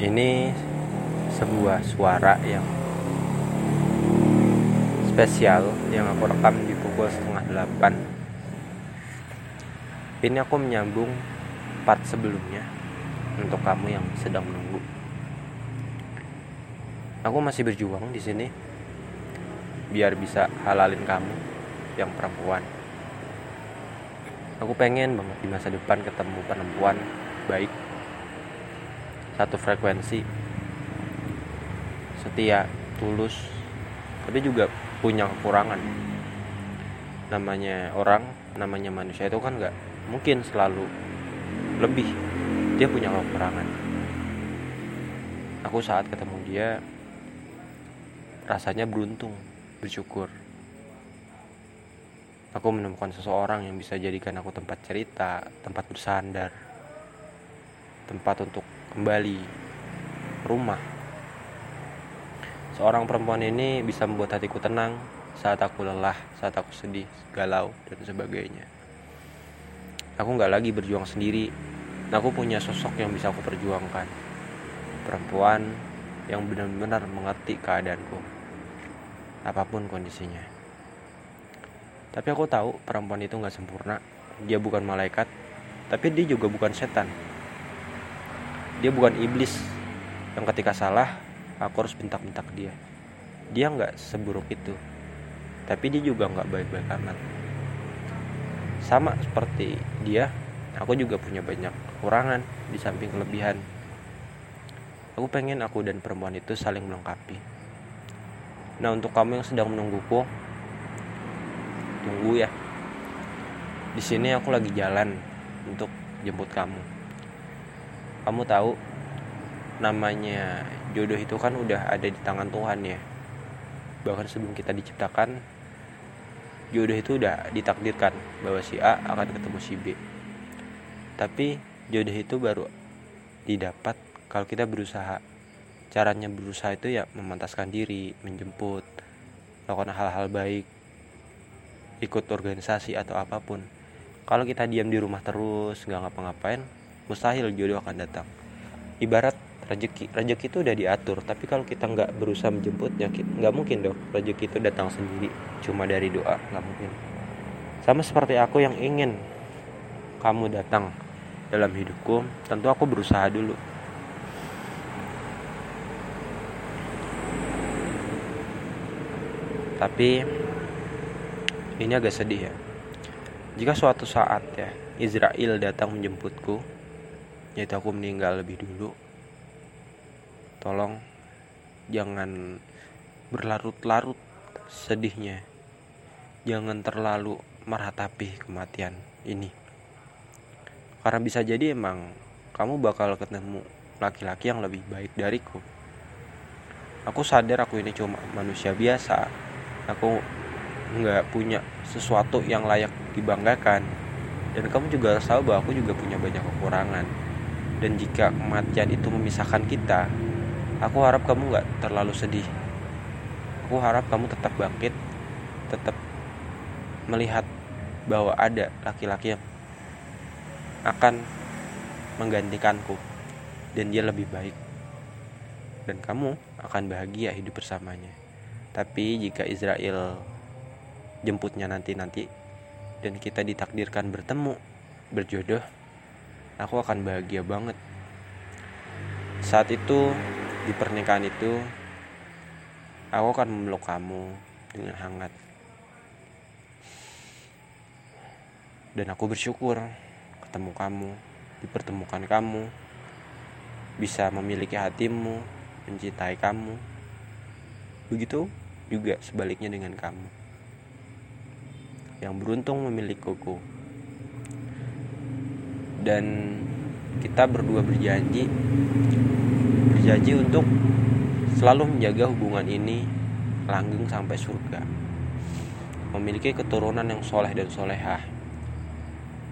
ini sebuah suara yang spesial yang aku rekam di pukul setengah delapan. Ini aku menyambung part sebelumnya untuk kamu yang sedang menunggu. Aku masih berjuang di sini biar bisa halalin kamu yang perempuan. Aku pengen banget di masa depan ketemu perempuan baik satu frekuensi. Setia tulus tapi juga punya kekurangan. Namanya orang namanya manusia itu kan nggak mungkin selalu lebih. Dia punya kekurangan. Aku saat ketemu dia rasanya beruntung bersyukur. Aku menemukan seseorang yang bisa jadikan aku tempat cerita tempat bersandar tempat untuk kembali rumah. Seorang perempuan ini bisa membuat hatiku tenang saat aku lelah, saat aku sedih, galau, dan sebagainya. Aku nggak lagi berjuang sendiri. Aku punya sosok yang bisa aku perjuangkan. Perempuan yang benar-benar mengerti keadaanku. Apa pun kondisinya. Tapi aku tahu perempuan itu nggak sempurna. Dia bukan malaikat, tapi dia juga bukan setan dia bukan iblis. Yang ketika salah aku harus bentak-bentak dia. Dia nggak seburuk itu. Tapi dia juga nggak baik-baik amat. Sama seperti dia aku juga punya banyak kekurangan di samping kelebihan. Aku pengen aku dan perempuan itu saling melengkapi. Nah untuk kamu yang sedang menungguku tunggu ya. Di sini aku lagi jalan untuk jemput kamu kamu tahu namanya jodoh itu kan udah ada di tangan Tuhan ya. Bahkan sebelum kita diciptakan jodoh itu udah ditakdirkan bahwa si A akan ketemu si B. Tapi jodoh itu baru didapat kalau kita berusaha. Caranya berusaha itu ya memantaskan diri menjemput melakukan hal-hal baik ikut organisasi atau apa pun. Kalau kita diam di rumah terus nggak ngapa-ngapain mustahil jodoh akan datang. Ibarat rezeki rezeki itu udah diatur tapi kalau kita nggak berusaha menjemputnya nggak mungkin dong rezeki itu datang sendiri cuma dari doa nggak mungkin. Sama seperti aku yang ingin kamu datang dalam hidupku tentu aku berusaha dulu. Tapi ini agak sedih ya. Jika suatu saat ya Israel datang menjemputku yaitu aku meninggal lebih dulu. Tolong jangan berlarut-larut sedihnya. Jangan terlalu meratapi kematian ini. Karena bisa jadi emang kamu bakal ketemu laki-laki yang lebih baik dariku. Aku sadar aku ini cuma manusia biasa. Aku nggak punya sesuatu yang layak dibanggakan. Dan kamu juga harus tahu bahwa aku juga punya banyak kekurangan dan jika kematian itu memisahkan kita aku harap kamu nggak terlalu sedih. Aku harap kamu tetap bangkit tetap melihat bahwa ada laki-laki yang akan menggantikanku dan dia lebih baik. Dan kamu akan bahagia hidup bersamanya. Tapi jika Israel jemputnya nanti-nanti dan kita ditakdirkan bertemu berjodoh aku akan bahagia banget. Saat itu di pernikahan itu aku akan memeluk kamu dengan hangat. Dan aku bersyukur ketemu kamu dipertemukan kamu bisa memiliki hatimu mencintai kamu. Begitu juga sebaliknya dengan kamu. Yang beruntung memilikiku dan kita berdua berjanji berjanji untuk selalu menjaga hubungan ini langgeng sampai surga. Memiliki keturunan yang soleh dan solehah.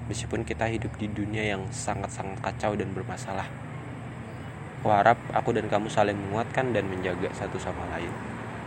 Meskipun kita hidup di dunia yang sangat-sangat kacau dan bermasalah. Aku harap aku dan kamu saling menguatkan dan menjaga satu sama lain